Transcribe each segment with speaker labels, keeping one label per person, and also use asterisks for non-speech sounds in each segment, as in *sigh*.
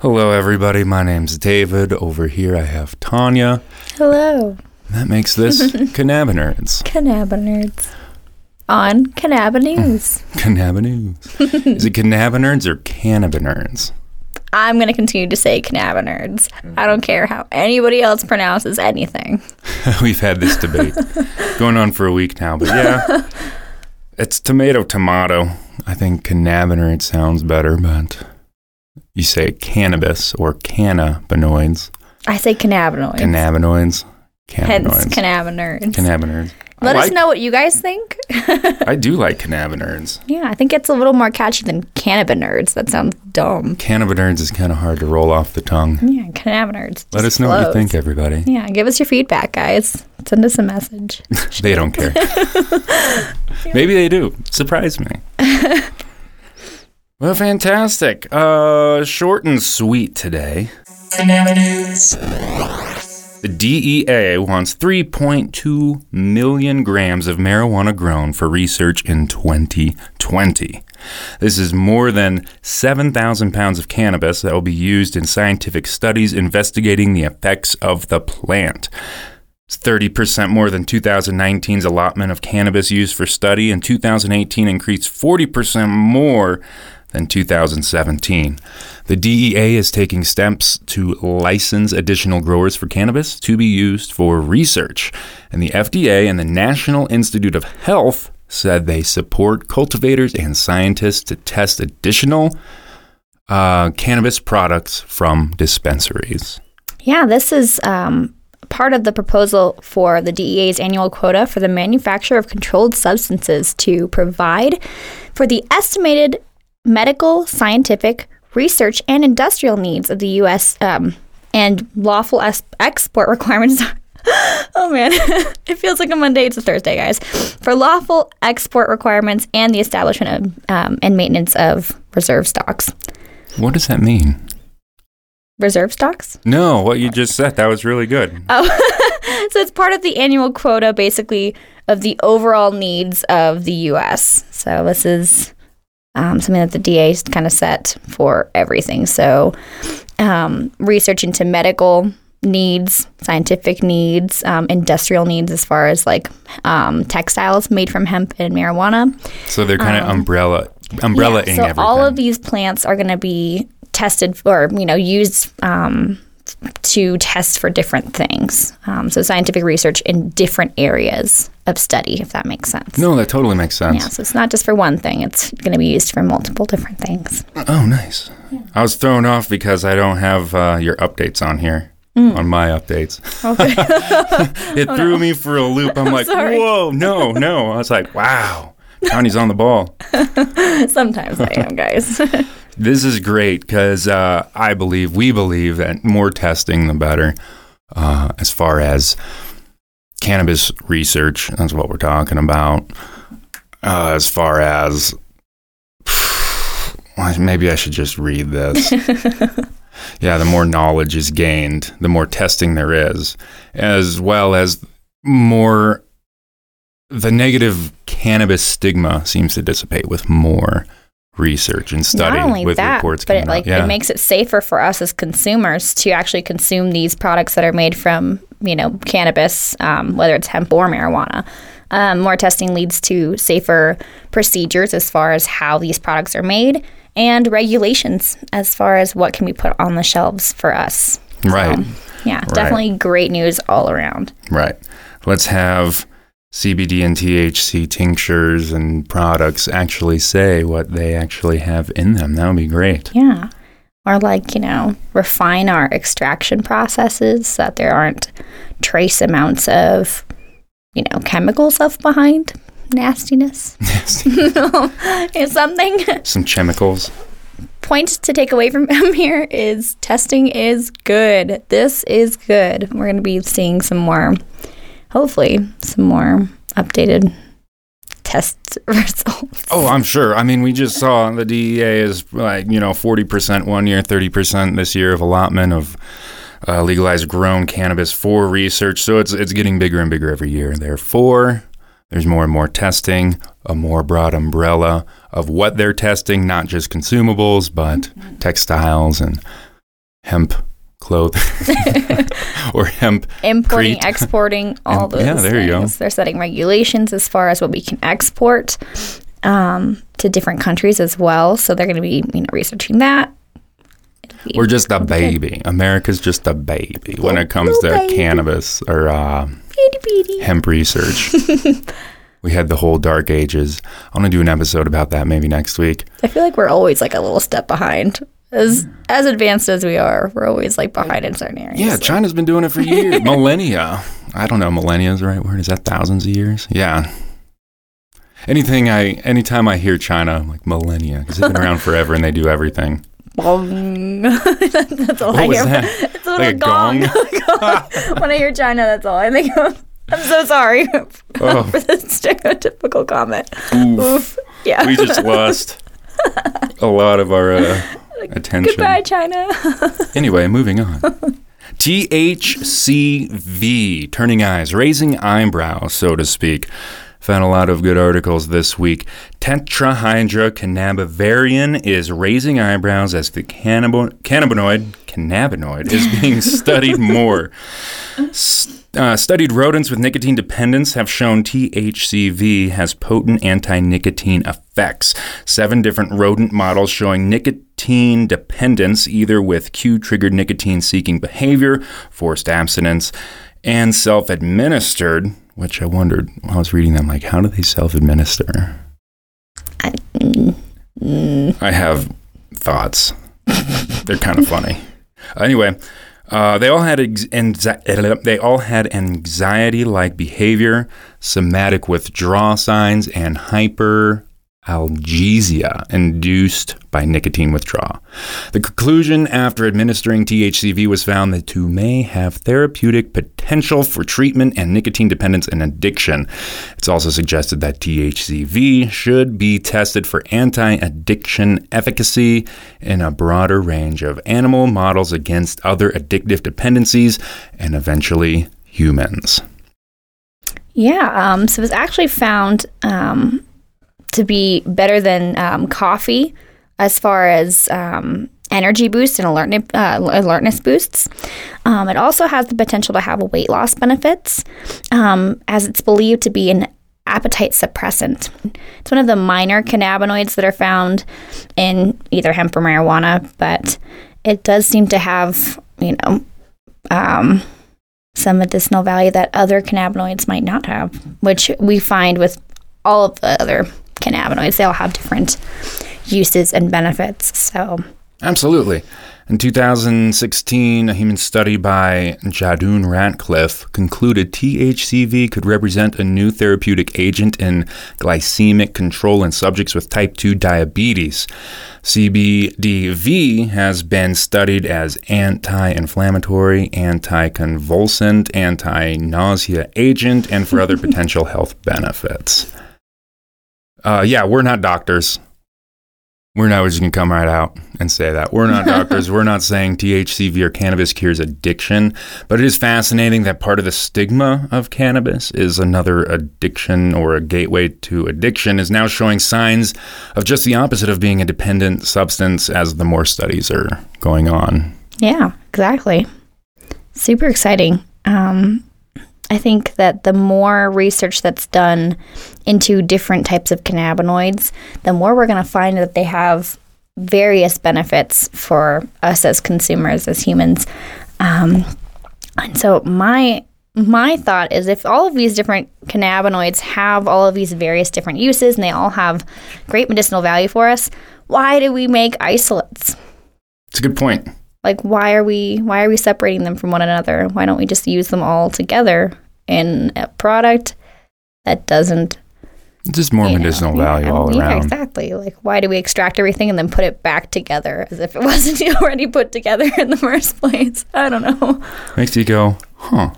Speaker 1: Hello, everybody. My name's David. Over here, I have Tanya.
Speaker 2: Hello,
Speaker 1: That makes this *laughs* Cannabinoids.
Speaker 2: cannabinoids. On Cannabis News. *laughs*
Speaker 1: Cannabinoids. Is it cannabinoids or cannabinoids?
Speaker 2: I'm going to continue to say cannabinoids. I don't care how anybody else pronounces anything. *laughs*
Speaker 1: We've had this debate *laughs* going on for a week now, but yeah, *laughs* it's tomato tomato. I think cannabinoid sounds better, but you say cannabis or cannabinoids.
Speaker 2: I say cannabinoids.
Speaker 1: Cannabinoids.
Speaker 2: Hence
Speaker 1: Cannabinoids.
Speaker 2: cannabinoids.
Speaker 1: Cannabinoids.
Speaker 2: Let
Speaker 1: I
Speaker 2: us know what you guys think. *laughs*
Speaker 1: I do like cannabinoids.
Speaker 2: yeah, I think it's a little more catchy than cannabinoids. That sounds dumb.
Speaker 1: Cannabinoids is kind of hard to roll off the tongue.
Speaker 2: Yeah, cannabinoids.
Speaker 1: Let us know what you think, everybody.
Speaker 2: Yeah, give us your feedback, guys. Send us a message. *laughs*
Speaker 1: They don't care. *laughs* Maybe they do. Surprise me. well, fantastic. Uh, short and sweet today. The DEA wants 3.2 million grams of marijuana grown for research in 2020. This is more than 7,000 pounds of cannabis that will be used in scientific studies investigating the effects of the plant. It's 30% more than 2019's allotment of cannabis used for study, and 2018 increased 40% more than 2017. The DEA is taking steps to license additional growers for cannabis to be used for research. And the FDA and the National Institute of Health said they support cultivators and scientists to test additional uh, cannabis products from dispensaries.
Speaker 2: Yeah, this is um, part of the proposal for the DEA's annual quota for the manufacture of controlled substances to provide for the estimated medical, scientific, research, and industrial needs of the U.S. Um, and lawful es- export *laughs* requirements. oh man, *laughs* it feels like a Monday. It's a Thursday, guys. For lawful export requirements and the establishment of um, and maintenance of reserve stocks.
Speaker 1: What does that mean?
Speaker 2: Reserve stocks?
Speaker 1: No, what you just said, that was really good. *laughs*
Speaker 2: Oh, So it's part of the annual quota, basically, of the overall needs of the U.S. So this is um, something that the DA kind of set for everything. So um, research into medical needs, scientific needs, um, industrial needs, as far as like um, textiles made from hemp and marijuana.
Speaker 1: So they're kind of umbrella umbrella
Speaker 2: Um, Yeah, so
Speaker 1: everything.
Speaker 2: all of these plants are going to be tested or you know used um, to test for different things. Um, so scientific research in different areas of study, if that makes sense.
Speaker 1: no, that totally makes sense.
Speaker 2: Yeah, so it's not just for one thing; it's going to be used for multiple different things.
Speaker 1: Oh, nice. I was thrown off because I don't have uh, your updates on here.
Speaker 2: Mm.
Speaker 1: On my updates,
Speaker 2: Okay. *laughs*
Speaker 1: it threw me for a loop. I'm *laughs* like,
Speaker 2: Oh, sorry.
Speaker 1: whoa, no, no. I was like, wow, Tony's on the ball. *laughs*
Speaker 2: Sometimes I am, guys.
Speaker 1: This is great because uh, I believe, we believe that more testing, the better. Uh, as far as cannabis research, that's what we're talking about. Uh, as far as *sighs* maybe I should just read this. *laughs* yeah, the more knowledge is gained, the more testing there is, as well as more. The negative cannabis stigma seems to dissipate with more research and study
Speaker 2: Not only
Speaker 1: with
Speaker 2: that,
Speaker 1: reports
Speaker 2: but it like.
Speaker 1: Yeah.
Speaker 2: it makes it safer for us as consumers to actually consume these products that are made from you know cannabis, um, whether it's hemp or marijuana. Um, more testing leads to safer procedures as far as how these products are made and regulations as far as what can be put on the shelves for us.
Speaker 1: right.
Speaker 2: So, yeah, definitely great news all around.
Speaker 1: Right. Let's have CBD and THC tinctures and products actually say what they actually have in them. That would be great.
Speaker 2: Yeah. Or like, you know, refine our extraction processes so that there aren't trace amounts of, you know, chemicals left behind. Nastiness. Is *laughs* something.
Speaker 1: Some chemicals.
Speaker 2: Point to take away *laughs* from here is testing is good. This is good. We're going to be seeing some more, hopefully, some more updated test *laughs* results.
Speaker 1: Oh, I'm sure. I mean, we just saw the DEA is like, you know, 40% one year, 30% this year of allotment of uh, legalized grown cannabis for research. So it's, it's getting bigger and bigger every year. Therefore, there's more and more testing, a more broad umbrella of what they're testing, not just consumables, but textiles and hemp clothing *laughs* or hemp
Speaker 2: Importing,
Speaker 1: Crete.
Speaker 2: exporting, *laughs* all
Speaker 1: And-
Speaker 2: those.
Speaker 1: yeah, there you go.
Speaker 2: They're setting regulations as far as what we can export um, to different countries as well. So they're going to be, you know, researching that.
Speaker 1: We're just a baby. America's just a baby when it comes to
Speaker 2: baby.
Speaker 1: cannabis or uh, hemp research. *laughs* we had the whole dark ages. I want to do an episode about that maybe next week.
Speaker 2: I feel like we're always like a little step behind. As as advanced as we are, we're always like behind in certain areas.
Speaker 1: Yeah, China's been doing it for years, *laughs* millennia. I don't know, millennia is the right word. Is that thousands of years? Yeah. Anything I, anytime I hear China, I'm like millennia because they've been around *laughs* forever and they do everything. *laughs*
Speaker 2: That's all
Speaker 1: What
Speaker 2: I
Speaker 1: was
Speaker 2: hear.
Speaker 1: that?
Speaker 2: It's a
Speaker 1: Like
Speaker 2: little
Speaker 1: a
Speaker 2: gong.
Speaker 1: gong?
Speaker 2: when I hear China, that's all I think of. I'm so sorry
Speaker 1: Oh.
Speaker 2: for this stereotypical comment.
Speaker 1: Oof.
Speaker 2: Oof. Yeah.
Speaker 1: We just lost a lot of our uh, attention.
Speaker 2: Goodbye, China. *laughs*
Speaker 1: Anyway, moving on. THCV, turning eyes, raising eyebrows, so to speak. Found a lot of good articles this week. Tetrahydrocannabinol is raising eyebrows as the cannab- cannabinoid cannabinoid is *laughs* being studied more. S- uh, studied rodents with nicotine dependence have shown THCV has potent anti nicotine effects. Seven different rodent models showing nicotine dependence, either with cue triggered nicotine seeking behavior, forced abstinence, and self administered. Which I wondered, while I was reading them, like, how do they self administer?
Speaker 2: I, mm, mm.
Speaker 1: I have thoughts. They're kind of funny. Anyway, uh, they all had ex- anxi- they all had anxiety-like behavior, somatic withdrawal signs, and hyperalgesia induced by nicotine withdrawal. The conclusion after administering THCV was found that two may have therapeutic potential for treatment and nicotine dependence and addiction. It's also suggested that THCV should be tested for anti addiction efficacy in a broader range of animal models against other addictive dependencies and eventually humans.
Speaker 2: Yeah. Um, so it was actually found um, to be better than um, coffee as far as um, energy boost and alertness, uh, alertness boosts. Um, it also has the potential to have weight loss benefits, um, as it's believed to be an appetite suppressant. It's one of the minor cannabinoids that are found in either hemp or marijuana, but it does seem to have, you know, um, some medicinal value that other cannabinoids might not have, which we find with all of the other cannabinoids. They all have different uses and benefits. So,
Speaker 1: Absolutely. In 2016, a human study by Jadoon Ratcliffe concluded THCV could represent a new therapeutic agent in glycemic control in subjects with type 2 diabetes. CBDV has been studied as anti inflammatory, anti convulsant, anti nausea agent, and for other *laughs* potential health benefits. Uh, yeah, we're not doctors. We're not just going to come right out and say that. We're not *laughs* doctors. We're not saying THCV or cannabis cures addiction, but it is fascinating that part of the stigma of cannabis is another addiction or a gateway to addiction is now showing signs of just the opposite of being a dependent substance as the more studies are going on.
Speaker 2: yeah, exactly. Super exciting. Um, I think that the more research that's done into different types of cannabinoids, the more we're going to find that they have various benefits for us as consumers, as humans. Um, and so my my thought is if all of these different cannabinoids have all of these various different uses and they all have great medicinal value for us, why do we make isolates?
Speaker 1: It's a good point.
Speaker 2: Like why are we why are we separating them from one another? Why don't we just use them all together in a product that doesn't
Speaker 1: It's just more
Speaker 2: you know,
Speaker 1: medicinal
Speaker 2: yeah,
Speaker 1: value all
Speaker 2: yeah,
Speaker 1: around.
Speaker 2: exactly. Like why do we extract everything and then put it back together as if it *laughs* wasn't *laughs* already put together in the first place? I don't know.
Speaker 1: Makes you go, huh?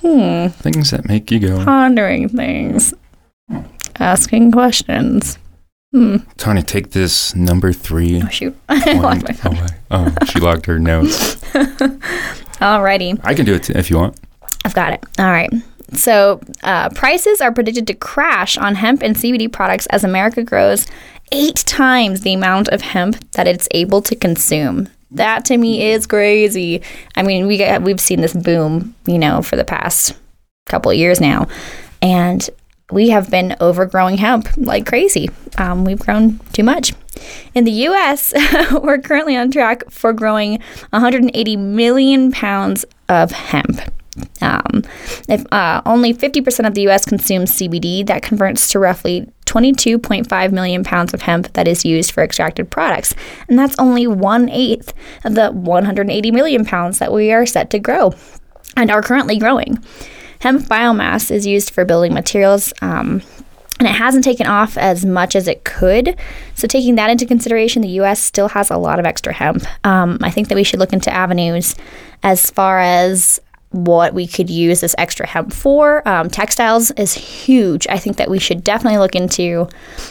Speaker 2: Hmm.
Speaker 1: Things that make you go.
Speaker 2: Pondering things. asking questions.
Speaker 1: Tanya, take this number three.
Speaker 2: Oh, shoot. *laughs* I locked my phone.
Speaker 1: away. Oh, she locked her notes. *laughs*
Speaker 2: Alrighty.
Speaker 1: I can do it t- if you want.
Speaker 2: I've got it. All right. So, uh, prices are predicted to crash on hemp and CBD products as America grows eight times the amount of hemp that it's able to consume. That to me is crazy. I mean, we got, we've seen this boom, you know, for the past couple of years now, and we have been overgrowing hemp like crazy. Um, we've grown too much. In the U.S., *laughs* we're currently on track for growing 180 million pounds of hemp. Um, if uh, only 50% of the U.S. consumes CBD, that converts to roughly 22.5 million pounds of hemp that is used for extracted products, and that's only one eighth of the 180 million pounds that we are set to grow and are currently growing. Hemp biomass is used for building materials. Um, and it hasn't taken off as much as it could. So, taking that into consideration, the US still has a lot of extra hemp. Um, I think that we should look into avenues as far as what we could use this extra hemp for. Um, textiles is huge. I think that we should definitely look into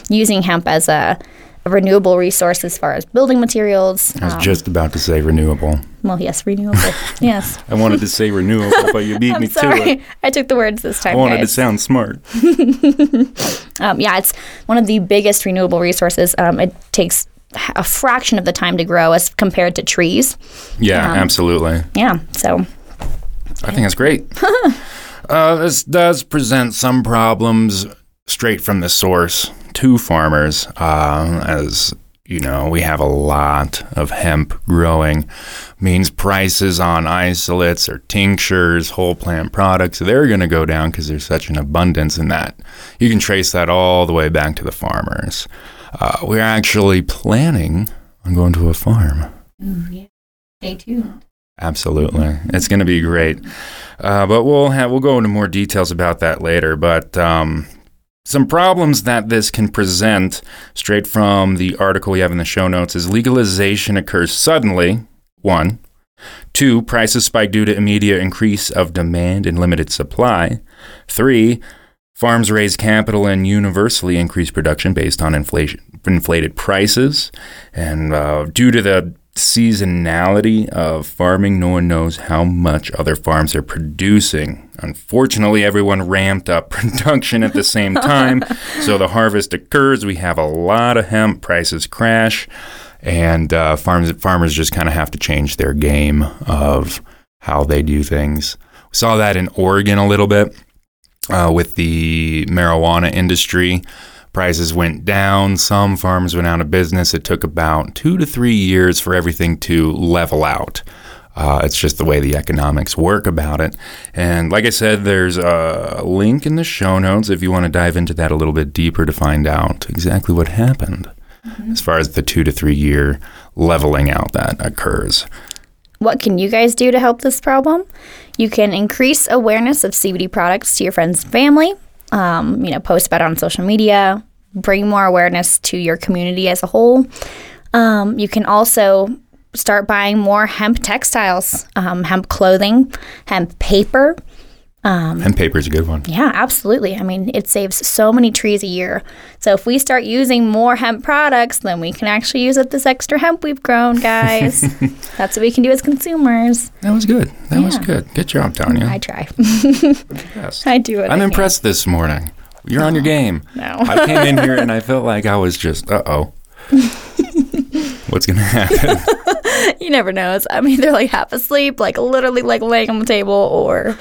Speaker 2: using hemp as a, a renewable resource as far as building materials.
Speaker 1: I was
Speaker 2: Um,
Speaker 1: just about to say renewable.
Speaker 2: Well, yes, renewable. *laughs* yes.
Speaker 1: I wanted to say renewable, but you beat *laughs* me to it.
Speaker 2: I took the words this time.
Speaker 1: I wanted to sound smart. *laughs*
Speaker 2: Um, yeah, it's one of the biggest renewable resources. Um, it takes a fraction of the time to grow as compared to trees.
Speaker 1: Yeah, absolutely.
Speaker 2: Yeah, so
Speaker 1: I think that's great. uh, this does present some problems straight from the source to farmers, uh, as you know, we have a lot of hemp growing. Means prices on isolates or tinctures, whole plant products, they're going to go down because there's such an abundance in that. You can trace that all the way back to the farmers. Uh, we're actually planning on going to a farm.
Speaker 2: stay tuned.
Speaker 1: Absolutely, it's going to be great. Uh, but we'll have we'll go into more details about that later. But um, some problems that this can present, straight from the article we have in the show notes, is legalization occurs suddenly. One, two, prices spike due to immediate increase of demand and limited supply. Three, farms raise capital and universally increase production based on inflation, inflated prices, and uh, due to the seasonality of farming, no one knows how much other farms are producing. Unfortunately, everyone ramped up *laughs* production at the same time. *laughs* so the harvest occurs. We have a lot of hemp. Prices crash. And uh, farms, farmers just kind of have to change their game of how they do things. We saw that in Oregon a little bit uh, with the marijuana industry. Prices went down. Some farms went out of business. It took about two to three years for everything to level out. Uh, it's just the way the economics work about it. And like I said, there's a link in the show notes if you want to dive into that a little bit deeper to find out exactly what happened as far as the two to three year leveling out that occurs.
Speaker 2: What can you guys do to help this problem? You can increase awareness of CBD products to your friends and family. Um, you know, post about it on social media. Bring more awareness to your community as a whole. Um, you can also start buying more hemp textiles, um, hemp clothing, hemp paper.
Speaker 1: And is a good one.
Speaker 2: Yeah, absolutely. I mean, it saves so many trees a year. So if we start using more hemp products, then we can actually use up this extra hemp we've grown, guys. *laughs* That's what we can do as consumers.
Speaker 1: That was good. That was
Speaker 2: Yeah.
Speaker 1: good. Good job, Tanya.
Speaker 2: I try. *laughs* I do it.
Speaker 1: I'm impressed this morning. You're on your game.
Speaker 2: No.
Speaker 1: I came in *laughs* here and I felt like I was just, uh oh. What's going to happen? *laughs*
Speaker 2: You never know. It's, I'm either like half asleep, like literally like laying on the table, or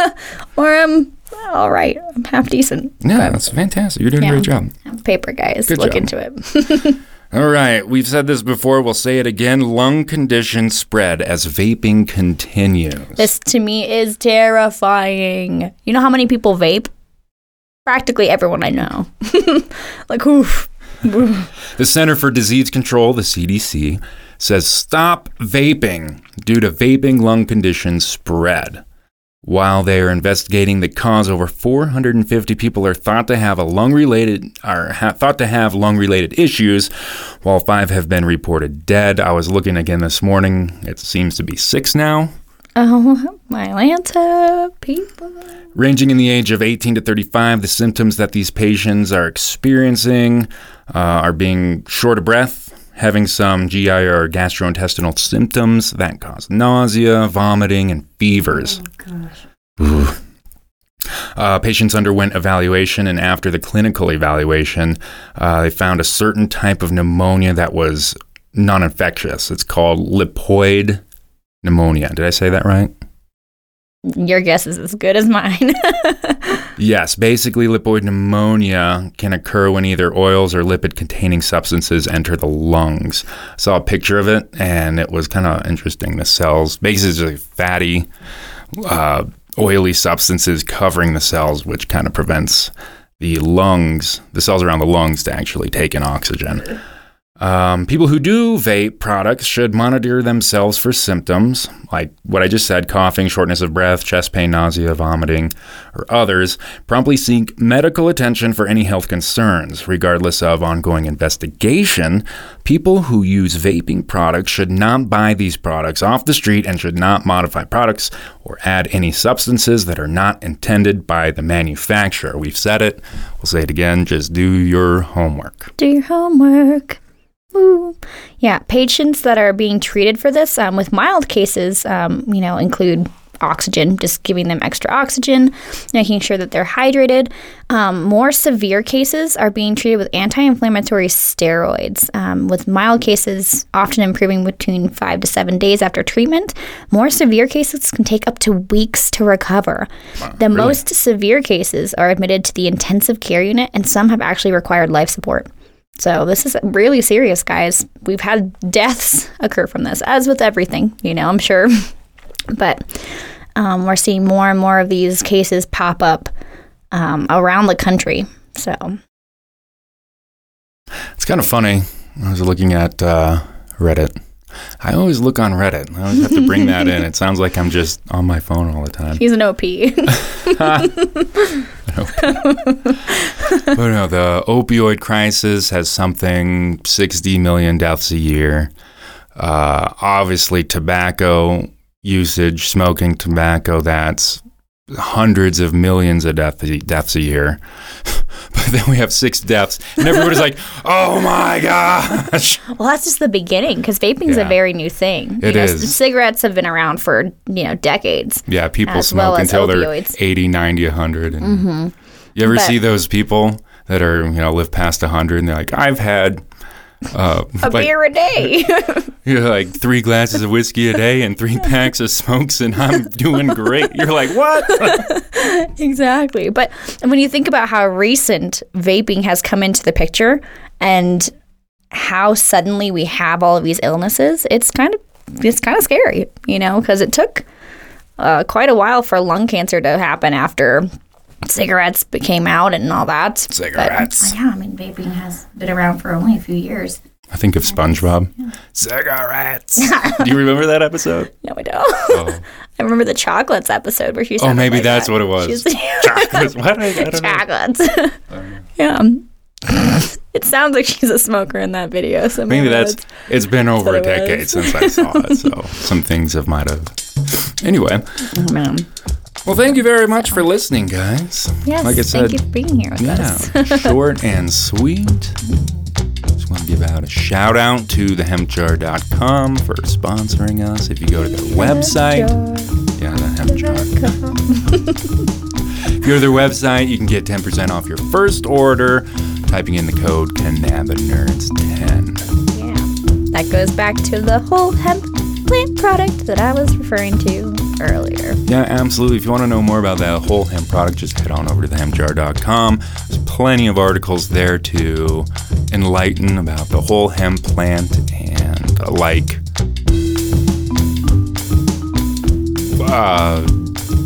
Speaker 2: *laughs* or I'm all right. I'm half decent.
Speaker 1: Yeah, that's fantastic. You're doing a great job.
Speaker 2: Paper guys,
Speaker 1: Good
Speaker 2: look
Speaker 1: job.
Speaker 2: into it. *laughs*
Speaker 1: All right. We've said this before. We'll say it again. Lung conditions spread as vaping continues.
Speaker 2: This to me is terrifying. You know how many people vape? Practically everyone I know. like, oof.
Speaker 1: The Center for Disease Control, the CDC, says stop vaping due to vaping lung conditions spread. While they are investigating the cause, over 450 people are thought to have a lung-related are ha- thought to have lung-related issues, while five have been reported dead. I was looking again this morning; it seems to be six now.
Speaker 2: Oh, *laughs* my Atlanta people.
Speaker 1: Ranging in the age of 18 to 35, the symptoms that these patients are experiencing uh, are being short of breath, having some GI or gastrointestinal symptoms that cause nausea, vomiting, and fevers. Ooh. Uh, patients underwent evaluation, and after the clinical evaluation, uh, they found a certain type of pneumonia that was non infectious. It's called lipoid pneumonia. Did I say that right?
Speaker 2: Your guess is as good as mine. *laughs*
Speaker 1: Yes, basically, lipoid pneumonia can occur when either oils or lipid containing substances enter the lungs. I saw a picture of it and it was kind of interesting. The cells, basically, fatty, uh, oily substances covering the cells, which kind of prevents the lungs, the cells around the lungs, to actually take in oxygen. Um, people who do vape products should monitor themselves for symptoms like what I just said coughing, shortness of breath, chest pain, nausea, vomiting, or others. Promptly seek medical attention for any health concerns. Regardless of ongoing investigation, people who use vaping products should not buy these products off the street and should not modify products or add any substances that are not intended by the manufacturer. We've said it, we'll say it again just do your homework.
Speaker 2: Do your homework. Woo. Yeah, patients that are being treated for this um, with mild cases, um, you know, include oxygen, just giving them extra oxygen, making sure that they're hydrated. Um, more severe cases are being treated with anti inflammatory steroids, um, with mild cases often improving between five to seven days after treatment. More severe cases can take up to weeks to recover. the
Speaker 1: really?
Speaker 2: most severe cases are admitted to the intensive care unit, and some have actually required life support. So this is really serious, guys. We've had deaths occur from this, as with everything, you know, I'm sure. *laughs* but um, we're seeing more and more of these cases pop up um, around the country. So
Speaker 1: It's kind of funny. I was looking at uh, Reddit. I always look on Reddit. I always have to bring that in. It *laughs* sounds like I'm just on my phone all the time.
Speaker 2: he's an OP. *laughs*
Speaker 1: But no, the opioid crisis has something 60 million deaths a year. Uh, obviously, tobacco usage, smoking tobacco, that's hundreds of millions of death, deaths a year. *laughs* *laughs* then we have six deaths, and everybody's like, oh my gosh.
Speaker 2: well, that's just the beginning because vaping's
Speaker 1: Yeah.
Speaker 2: a very new thing.
Speaker 1: It
Speaker 2: you know,
Speaker 1: is.
Speaker 2: Cigarettes have been around for you know decades.
Speaker 1: Yeah, people smoke
Speaker 2: well
Speaker 1: until
Speaker 2: opioids.
Speaker 1: they're 80, 90, 100. And mm-hmm. You ever
Speaker 2: But-
Speaker 1: see those people that are, you know, live past 100 and they're like, I've had uh, *laughs*
Speaker 2: A
Speaker 1: like,
Speaker 2: beer a day. *laughs*
Speaker 1: know, like three glasses of whiskey a day and three *laughs* packs of smokes and I'm doing great. You're like, what?
Speaker 2: Exactly. But when you think about how recent vaping has come into the picture and how suddenly we have all of these illnesses, it's kind of it's kind of scary, you know, because it took uh, quite a while for lung cancer to happen after cigarettes came out and all that.
Speaker 1: Cigarettes.
Speaker 2: But, uh, yeah, I mean, vaping has been around for only a few years.
Speaker 1: I think of SpongeBob. Cigarettes. *laughs* Do you remember that episode?
Speaker 2: No, I don't. Oh. *laughs* I remember the chocolates episode where she.
Speaker 1: Oh, maybe
Speaker 2: like
Speaker 1: that's
Speaker 2: that.
Speaker 1: what it was.
Speaker 2: She's- *laughs*
Speaker 1: Chocolates. What? I, I don't know.
Speaker 2: chocolates. Oh. yeah. it sounds like she's a smoker in that video. So
Speaker 1: Maybe that's, it's been over a decade since I saw it, so some things have might have. Anyway,
Speaker 2: Oh, man.
Speaker 1: Well, thank you very much for listening, guys.
Speaker 2: Yes.
Speaker 1: like I said,
Speaker 2: thank you for being here with us.
Speaker 1: Yeah, *laughs* short and sweet. Just want to give out a shout out to thehempjar.com for sponsoring us. If you go to their website, yeah, the *laughs* if you go to their website, you can get 10% off your first order typing in the code CannabinoNerds10.
Speaker 2: Yeah. That goes back to the whole hemp plant product that I was referring to earlier.
Speaker 1: Yeah, absolutely. If you want to know more about that whole hemp product, just head on over to thehempjar.com. There's plenty of articles there to enlighten about the whole hemp plant and uh, like uh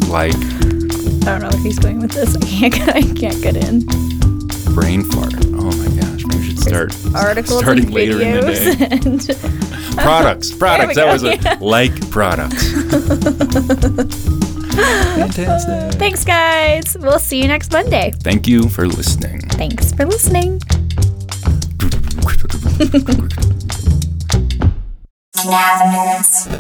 Speaker 1: like
Speaker 2: I don't know where he's going with this. *laughs* I can't. I can't get in.
Speaker 1: brain fart. Oh my gosh, maybe we should start
Speaker 2: Articles
Speaker 1: starting later in the day. *laughs* *laughs* Products, products. That was a *laughs* like products. Fantastic. *laughs*
Speaker 2: Thanks, guys. We'll see you next Monday.
Speaker 1: Thank you for listening.
Speaker 2: Thanks for listening.
Speaker 3: Cannabinoids.